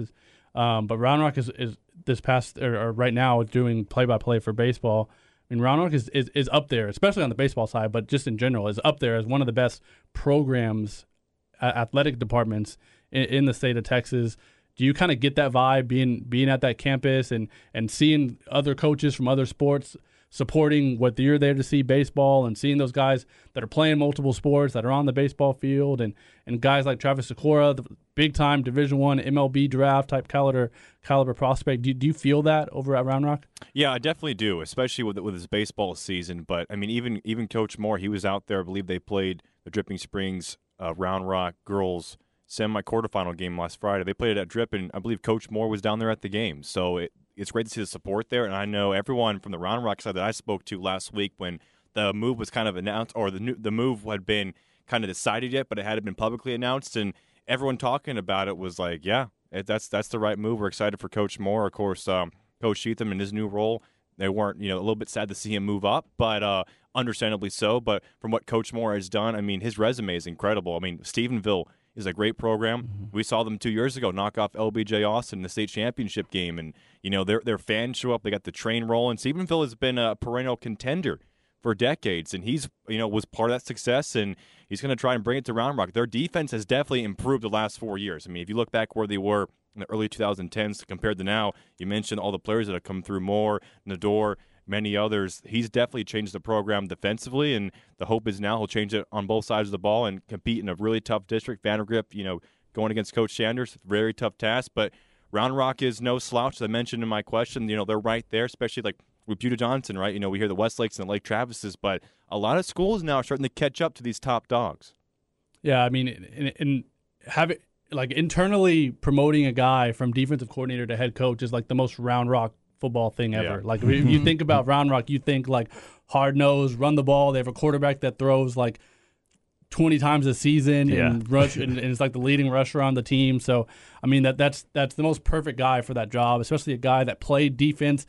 Um, but Round Rock is, is this past or, or right now doing play by play for baseball. I mean, Round Rock is, is, is up there, especially on the baseball side, but just in general, is up there as one of the best programs, uh, athletic departments in, in, the state of Texas. Do you kind of get that vibe being being at that campus and and seeing other coaches from other sports supporting what you're there to see baseball and seeing those guys that are playing multiple sports that are on the baseball field and and guys like Travis Sykora, the big time Division One MLB draft type caliber caliber prospect. Do, do you feel that over at Round Rock? Yeah, I definitely do, especially with with his baseball season. But I mean, even even Coach Moore, he was out there. I believe they played the Dripping Springs uh, Round Rock girls semi quarterfinal game last Friday. They played it at Drip, and I believe Coach Moore was down there at the game. So it, it's great to see the support there. And I know everyone from the Round Rock side that I spoke to last week when the move was kind of announced, or the new, the move had been kind of decided yet, but it hadn't been publicly announced, and everyone talking about it was like, yeah, it, that's that's the right move. We're excited for Coach Moore, of course. Um, Coach Cheatham in his new role, they weren't, you know, a little bit sad to see him move up, but uh, understandably so. But from what Coach Moore has done, I mean, his resume is incredible. I mean, Stephenville is a great program. Mm-hmm. We saw them two years ago knock off LBJ Austin in the state championship game, and you know their their fans show up. They got the train rolling. Stephenville has been a perennial contender for decades, and he's you know was part of that success, and he's going to try and bring it to Round Rock. Their defense has definitely improved the last four years. I mean, if you look back where they were in the early 2010s compared to now, you mentioned all the players that have come through more, Nador, many others. He's definitely changed the program defensively, and the hope is now he'll change it on both sides of the ball and compete in a really tough district. Vandegrift, you know, going against Coach Sanders, very tough task, but Round Rock is no slouch. As I mentioned in my question, you know, they're right there, especially like with Buda Johnson, right? You know, we hear the Westlakes and the Lake Travises, but a lot of schools now are starting to catch up to these top dogs. Yeah, I mean, and, and have it like internally promoting a guy from defensive coordinator to head coach is like the most Round Rock football thing ever. Yeah. Like if you mm-hmm. think about Round Rock, you think like hard nose, run the ball. They have a quarterback that throws like 20 times a season yeah. and rush and, and, it's like the leading rusher on the team. So I mean that that's that's the most perfect guy for that job, especially a guy that played defense,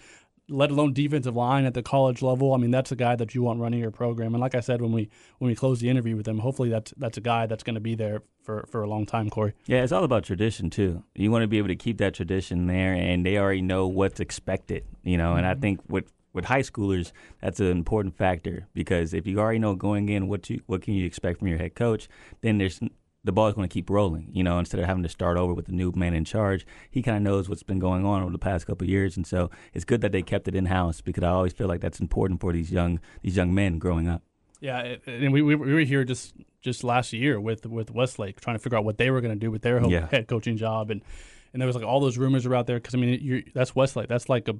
let alone defensive line at the college level. I mean that's a guy that you want running your program. And like I said when we when we close the interview with him, hopefully that's that's a guy that's going to be there for for a long time, Corey. Yeah, it's all about tradition too. You want to be able to keep that tradition there, and they already know what's expected. You know, mm-hmm. and I mm-hmm. think with with high schoolers, that's an important factor because if you already know going in what you what can you expect from your head coach, then there's the ball is going to keep rolling. You know, instead of having to start over with the new man in charge, he kind of knows what's been going on over the past couple of years, and so it's good that they kept it in house because I always feel like that's important for these young these young men growing up. Yeah, and we we were here just just last year with with Westlake trying to figure out what they were going to do with their yeah. head coaching job, and and there was like all those rumors are out there because I mean that's Westlake, that's like a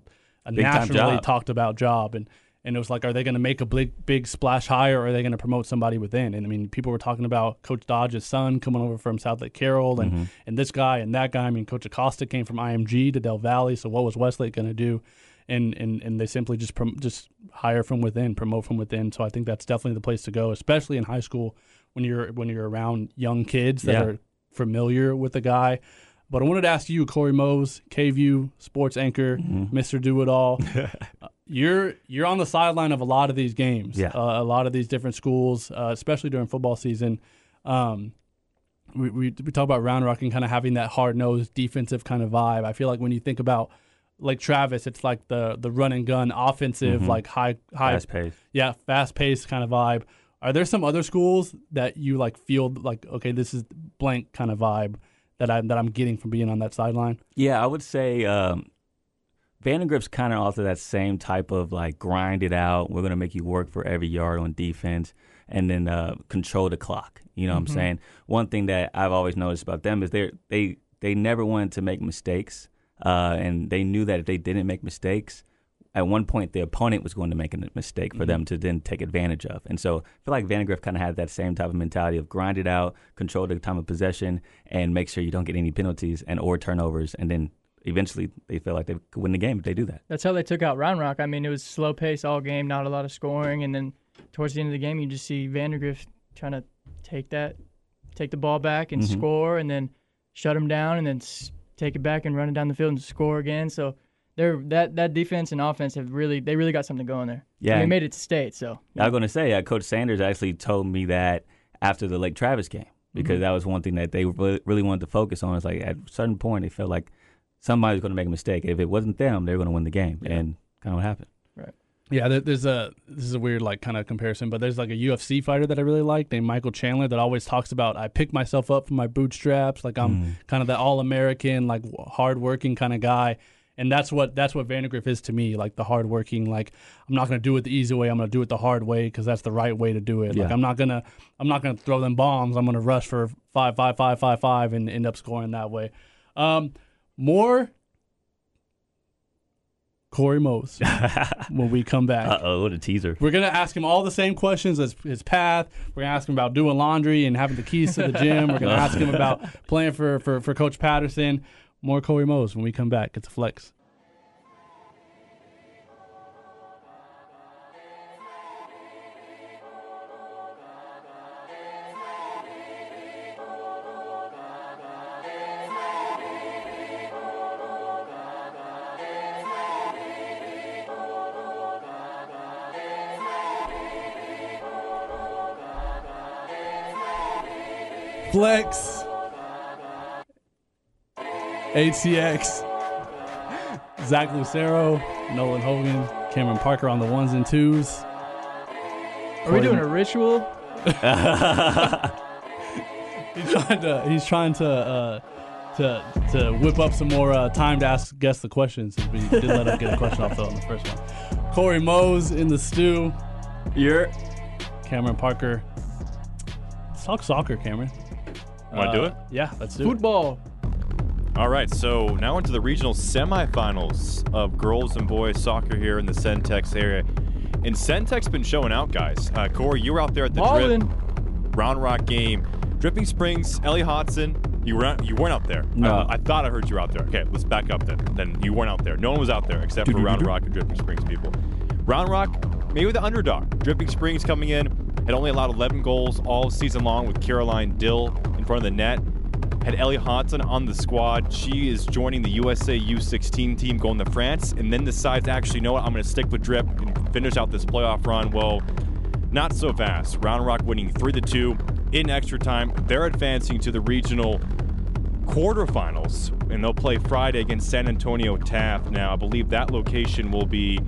a nationally talked about job, and and it was like, are they going to make a big big splash hire, or are they going to promote somebody within? And I mean, people were talking about Coach Dodge's son coming over from Southlake Carroll, and mm-hmm. and this guy and that guy. I mean, Coach Acosta came from IMG to Del Valle, so what was Westlake going to do? And, and and they simply just prom- just hire from within, promote from within. So I think that's definitely the place to go, especially in high school when you're when you're around young kids that yeah. are familiar with the guy. But I wanted to ask you, Corey Mose, KVUE sports anchor, mm-hmm. Mr. Do It All. you're you're on the sideline of a lot of these games, yeah. uh, a lot of these different schools, uh, especially during football season. Um, we, we, we talk about Round Rock and kind of having that hard nosed defensive kind of vibe. I feel like when you think about like Travis, it's like the the run and gun offensive, mm-hmm. like high high fast pace, yeah, fast paced kind of vibe. Are there some other schools that you like feel like okay, this is blank kind of vibe? that I'm that I'm getting from being on that sideline? Yeah, I would say um, Vandegrift's kind of also that same type of like grind it out. We're going to make you work for every yard on defense, and then uh, control the clock. You know mm-hmm. what I'm mm-hmm. saying? One thing that I've always noticed about them is they they they never wanted to make mistakes, uh, and they knew that if they didn't make mistakes, at one point the opponent was going to make a mistake for mm-hmm. them to then take advantage of. And so I feel like Vandegrift kind of had that same type of mentality of grind it out, control the time of possession, and make sure you don't get any penalties and or turnovers, and then eventually they feel like they could win the game if they do that. That's how they took out Round Rock. I mean, it was slow pace all game, not a lot of scoring, and then towards the end of the game, you just see Vandegrift trying to take that, take the ball back and mm-hmm. score, and then shut them down, and then take it back and run it down the field and score again. So they're that that defense and offense have really they really got something going there. Yeah, and they made it to state. So yeah. I was going to say, uh, Coach Sanders actually told me that after the Lake Travis game because mm-hmm. that was one thing that they really, really wanted to focus on. It's like at a certain point they felt like somebody was going to make a mistake. If it wasn't them, they're going to win the game, yeah. and kind of what happened. Right. Yeah, there's a this is a weird like kind of comparison, but there's like a UFC fighter that I really like named Michael Chandler that always talks about I pick myself up from my bootstraps, like I'm kind of the all American, like hard working kind of guy, and that's what that's what Vandegrift is to me, like the hard working. Like I'm not gonna do it the easy way, I'm gonna do it the hard way because that's the right way to do it. Like I'm not gonna I'm not gonna throw them bombs. I'm gonna rush for five five five five five and end up scoring that way. Um, more Corey Mose when we come back. Uh oh, what a teaser. We're gonna ask him all the same questions as his path. We're gonna ask him about doing laundry and having the keys to the gym. We're gonna ask him about playing for, for, for Coach Patterson. More Corey Mose when we come back. It's a flex. Flex. ATX. Zach Lucero, Nolan Hogan, Cameron Parker on the ones and twos. Are we doing a ritual? He's trying to. He's trying to. Uh, to, to whip up some more uh, time to ask guests the questions. since We did let him get a question off though on the first one. Corey Mose in the stew. You're Cameron Parker. Let's talk soccer, Cameron. Want to do it? Yeah, let's do it. Football. All right, so now into the regional semifinals of girls and boys soccer here in the Centex area. And Centex been showing out, guys. Uh, Corey, you were out there at the Ballin'. Drip Round Rock game. Dripping Springs, Ellie Hodson, you weren't you weren't out there. No. I, I thought I heard you were out there. Okay, let's back up then. Then you weren't out there. No one was out there except for Round Rock and Dripping Springs people. Round Rock, maybe the underdog. Dripping Springs coming in had only allowed 11 goals all season long with Caroline Dill in front of the net. Had Ellie Hodson on the squad. She is joining the USA U16 team going to France, and then decides actually, you know what, I'm going to stick with Drip and finish out this playoff run. Well, not so fast. Round Rock winning 3 to 2 in extra time. They're advancing to the regional quarterfinals, and they'll play Friday against San Antonio Taft. Now, I believe that location will be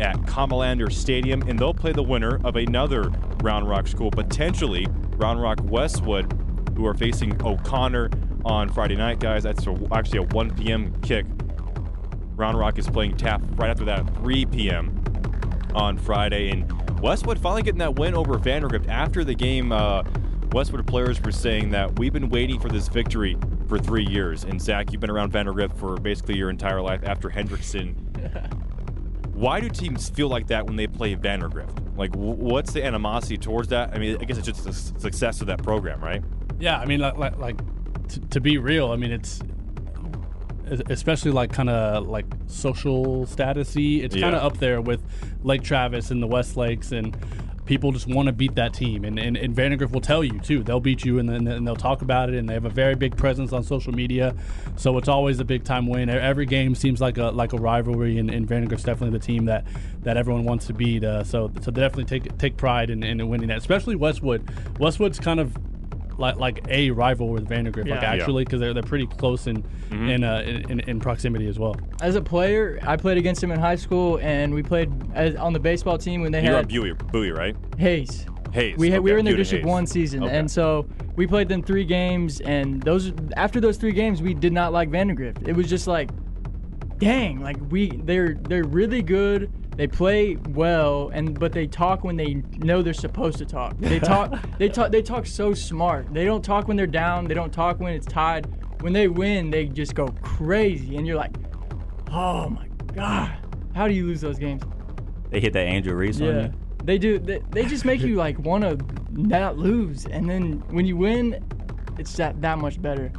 at Comalander Stadium, and they'll play the winner of another Round Rock school, potentially Round Rock Westwood, who are facing O'Connor on Friday night, guys. That's a, actually a 1 p.m. kick. Round Rock is playing Taft right after that at 3 p.m. on Friday, and Westwood finally getting that win over Vandegrift after the game. Uh, Westwood players were saying that we've been waiting for this victory for three years. And Zach, you've been around Vandegrift for basically your entire life after Hendrickson. Why do teams feel like that when they play Vandegrift? Like, wh- what's the animosity towards that? I mean, I guess it's just the s- success of that program, right? Yeah, I mean, like, like, like t- to be real, I mean, it's especially like kind of like social statusy. It's kind of Yeah. up there with Lake Travis and the West Lakes, and people just want to beat that team. And, and and Vandegrift will tell you too. They'll beat you, and then and they'll talk about it. And they have a very big presence on social media, so it's always a big time win. Every game seems like a like a rivalry, and, and Vandegrift's definitely the team that that everyone wants to beat. Uh, so so they definitely take take pride in, in winning that, especially Westwood. Westwood's kind of like like a rival with Vandegrift, like actually, because they're they're pretty close in in, uh, in in proximity as well. As a player, I played against him in high school, and we played as, on the baseball team when they You're on had Bowie, Bowie, right? Hayes. Hayes. We had, we were in their Butte District Hayes. One season, Okay. and so we played them three games. And those after those three games, we did not like Vandegrift. It was just like, dang, like we they're they're really good. They play well, and but they talk when they know they're supposed to talk. They talk they talk they talk so smart. They don't talk when they're down. They don't talk when it's tied. When they win, they just go crazy, and you're like, oh my god, how do you lose those games? They hit that Andrew Reese on Yeah, you. they do. They, they just make you like want to not lose, and then when you win, it's that that much better.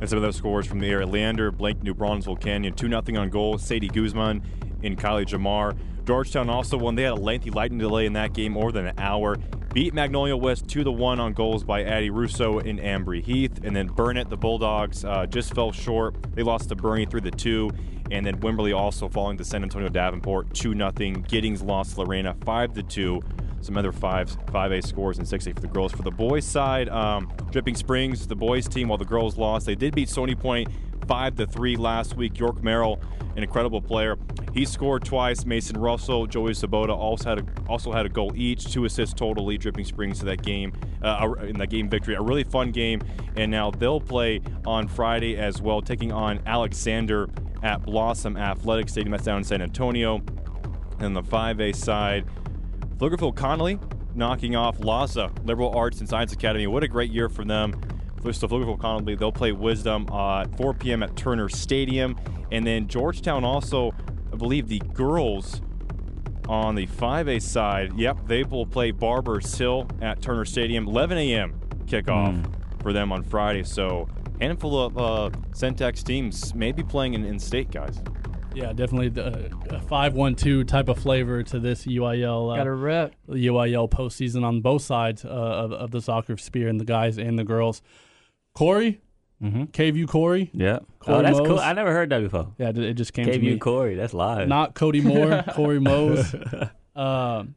And some of those scores from the area. Leander, Blake, New Braunfels Canyon, 2 0 on goal. Sadie Guzman and Kylie Jamar. Georgetown also won. They had a lengthy lightning delay in that game, more than an hour. Beat Magnolia West 2 1 on goals by Addie Russo and Ambry Heath. And then Burnet, the Bulldogs, uh, just fell short. They lost to Boerne 3 2. And then Wimberley also falling to San Antonio Davenport 2 0. Giddings lost Lorena 5 2 some other five five A scores and six A for the girls. For the boys side, um, Dripping Springs, the boys team, while the girls lost, they did beat Stony Point five to three last week. York Merrill, an incredible player, he scored twice. Mason Russell, Joey Sabota also had a, also had a goal each, two assists total. Lead Dripping Springs to that game uh, in that game victory. A really fun game, and now they'll play on Friday as well, taking on Alexander at Blossom Athletic Stadium. That's down in San Antonio. And the 5A side, Pflugerville Connally knocking off LASA Liberal Arts and Science Academy. What a great year for them. So Pflugerville Connally, they'll play Wisdom uh, at 4 p.m. at Turner Stadium. And then Georgetown also, I believe the girls on the 5A side, yep, they will play Barbers Hill at Turner Stadium, 11 a.m. kickoff mm. for them on Friday. So handful of uh, Centex teams may be playing in, in state, guys. Yeah, definitely the, a five-one-two type of flavor to this UIL. Uh, Got a rep. UIL postseason on both sides uh, of, of the soccer sphere, and the guys and the girls. Corey, mm-hmm. KVUE Corey. Yeah. Corey oh, that's Mose. cool. I never heard that before. Yeah, it just came KVUE to me. Corey. That's live. Not Cody Moore. Corey Mose. Um,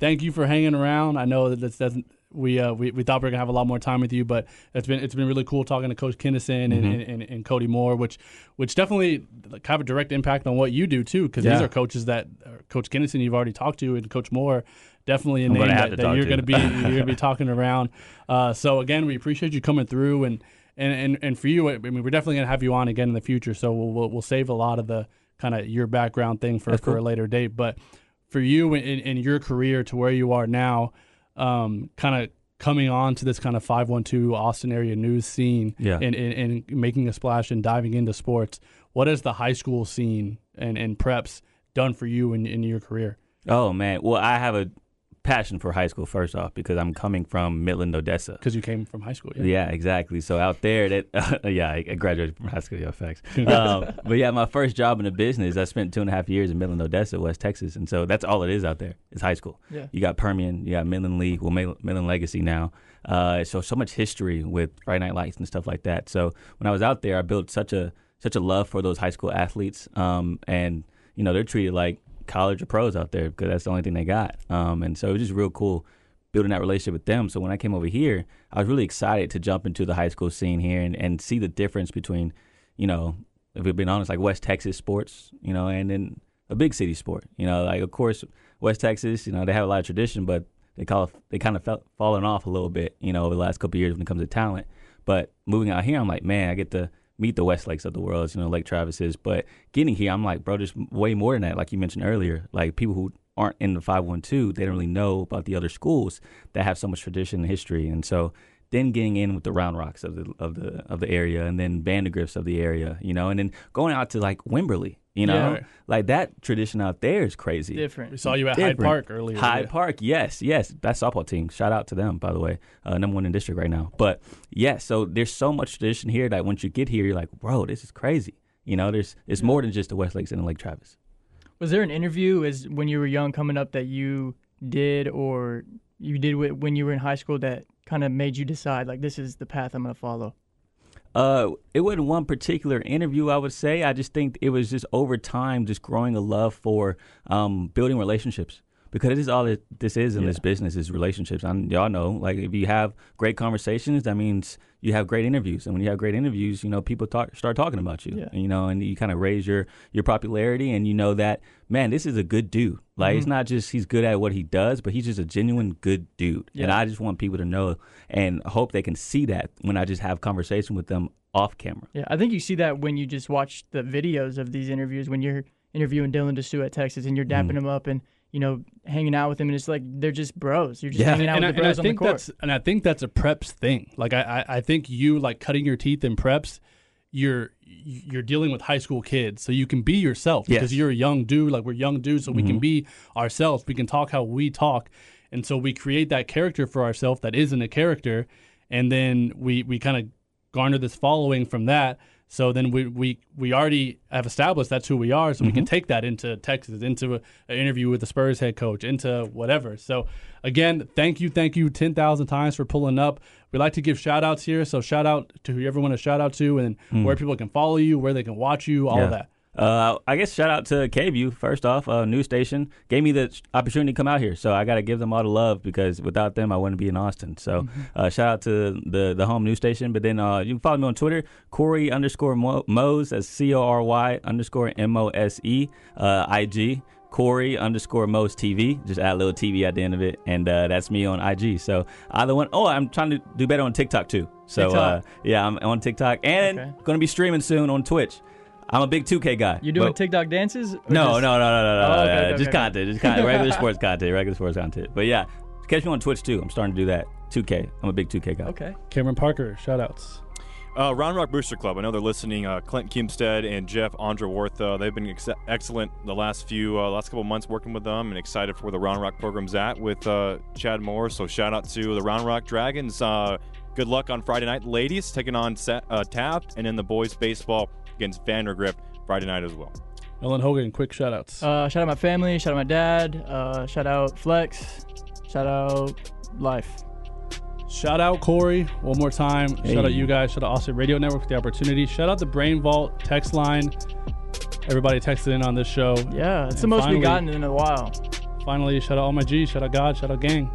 thank you for hanging around. I know that this doesn't we uh, we, we thought we were gonna have a lot more time with you, but it's been it's been really cool talking to Coach Kinnison mm-hmm. and, and, and, Cody Moore, which which definitely have a direct impact on what you do too, because yeah. these are coaches that uh, Coach Kinnison you've already talked to, and Coach Moore definitely a I'm name that, that you're going to be you're going to be talking around. Uh, so again, we appreciate you coming through, and and and, and for you, I mean, we're definitely going to have you on again in the future. So we'll we'll, we'll save a lot of the kind of your background thing for, for a later date, but for you in, in your career to where you are now, um, kind of coming on to this kind of 512 Austin area news scene yeah. and, and, and, making a splash and diving into sports. What has the high school scene and, and preps done for you in, in your career? Oh, man. Well, I have a passion for high school first off because I'm coming from Midland, Odessa. Because you came from high school, yeah. Yeah, exactly. So out there, that uh, yeah, I graduated from high school. Yeah, facts. um, but yeah, my first job in the business, I spent two and a half years in Midland, Odessa, West Texas, and so that's all it is out there. Is high school. Yeah. You got Permian, you got Midland Lee, well Midland Legacy now. Uh, so so much history with Friday Night Lights and stuff like that. So when I was out there, I built such a such a love for those high school athletes, um, and you know they're treated like college or pros out there because that's the only thing they got. Um, and so it was just real cool building that relationship with them. So when I came over here, I was really excited to jump into the high school scene here and, and see the difference between, you know, if we've been honest, like West Texas sports, you know, and then a big city sport. You know, like of course West Texas, you know, they have a lot of tradition, but they call they kind of fallen off a little bit, you know, over the last couple of years when it comes to talent. But moving out here, I'm like, man, I get to meet the Westlakes of the world, you know, Lake Travises. But getting here, I'm like, bro, there's way more than that. Like you mentioned earlier, like people who aren't in the 512, they don't really know about the other schools that have so much tradition and history. And so then getting in with the Round Rocks of the of the of the area, and then Vandegrift of the area, you know, and then going out to like Wimberley, you know, yeah. like that tradition out there is crazy. Different. We saw you at Different. Hyde Park earlier. Hyde Park, yes, yes, that softball team. Shout out to them, by the way, uh, number one in district right now. But yeah, so there's so much tradition here that once you get here, you're like, bro, this is crazy. You know, there's it's more than just the West Lakes and the Lake Travis. Was there an interview as when you were young coming up that you did or you did when you were in high school that kind of made you decide like this is the path I'm going to follow? Uh, it wasn't one particular interview. I would say I just think it was just over time, just growing a love for um, building relationships because this is all it, this is in yeah. this business is relationships. And y'all know, like if you have great conversations, that means you have great interviews. And when you have great interviews, you know people talk, start talking about you. Yeah. And, you know, and you kind of raise your your popularity, and you know that man, this is a good dude. Like mm-hmm. it's not just he's good at what he does, but he's just a genuine good dude. Yeah. And I just want people to know and hope they can see that when I just have conversation with them off camera. Yeah, I think you see that when you just watch the videos of these interviews when you're interviewing Dylan Disu at Texas and you're dapping mm. him up and you know, hanging out with him, and it's like they're just bros. You're just yeah. hanging out and with I, the bros and I think on the court. That's, and I think that's a preps thing. Like I, I, I think you like cutting your teeth in preps. You're you're dealing with high school kids, so you can be yourself because you're a young dude. Like we're young dudes, so mm-hmm. we can mm-hmm. be ourselves. We can talk how we talk, and so we create that character for ourselves that isn't a character, and then we we kind of garner this following from that so then we, we, we already have established that's who we are. So mm-hmm. we can mm-hmm. take that into Texas, into an interview with the Spurs head coach, into whatever. So again, thank you, thank you 10,000 times for pulling up. We like to give shout outs here. So shout out to whoever you want to shout out to and mm. where people can follow you, where they can watch you, all yeah. of that. Uh, I guess shout out to KVUE first off, uh, news station gave me the opportunity to come out here, so I got to give them all the love because without them I wouldn't be in Austin. So Mm-hmm. uh, shout out to the the home news station. But then uh, you can follow me on Twitter, Corey underscore Mo- Mose, that's C O R Y underscore M O S E, uh, IG. Corey underscore Mose TV. Just add a little TV at the end of it, and uh, that's me on IG. So either one. Oh, I'm trying to do better on TikTok too. So uh, yeah, I'm on TikTok and Okay. going to be streaming soon on Twitch. I'm a big 2K guy. You doing but- TikTok dances? no, just- no, no, no, no, no, Oh, okay, no, okay, Just okay. content. Just content. Regular sports content. Regular sports content. But yeah, catch me on Twitch too. I'm starting to do that. 2K. I'm a big 2K guy. Okay. Cameron Parker, shout outs. Uh, Round Rock Booster Club. I know they're listening. Uh, Clint Kiemstead and Jeff Andrewartha. They've been ex- excellent the last few uh, last couple months working with them, and excited for where the Round Rock program's at with uh, Chad Moore. So shout out to the Round Rock Dragons. Uh, good luck on Friday night, ladies, taking on Sa- uh, Taft, and then the boys baseball against Vandegrift Friday night as well. Nolan Hogan, quick shout outs. Uh, shout out my family. Shout out my dad. Uh, shout out Flex. Shout out Life. Shout out Corey one more time. Shout out you guys. Shout out Austin Radio Network for the opportunity. Shout out the Brain Vault text line. Everybody texted in on this show. Yeah, it's the most finally- we've gotten in a while. Finally, shout out all my G's. Shout out God. Shout out gang.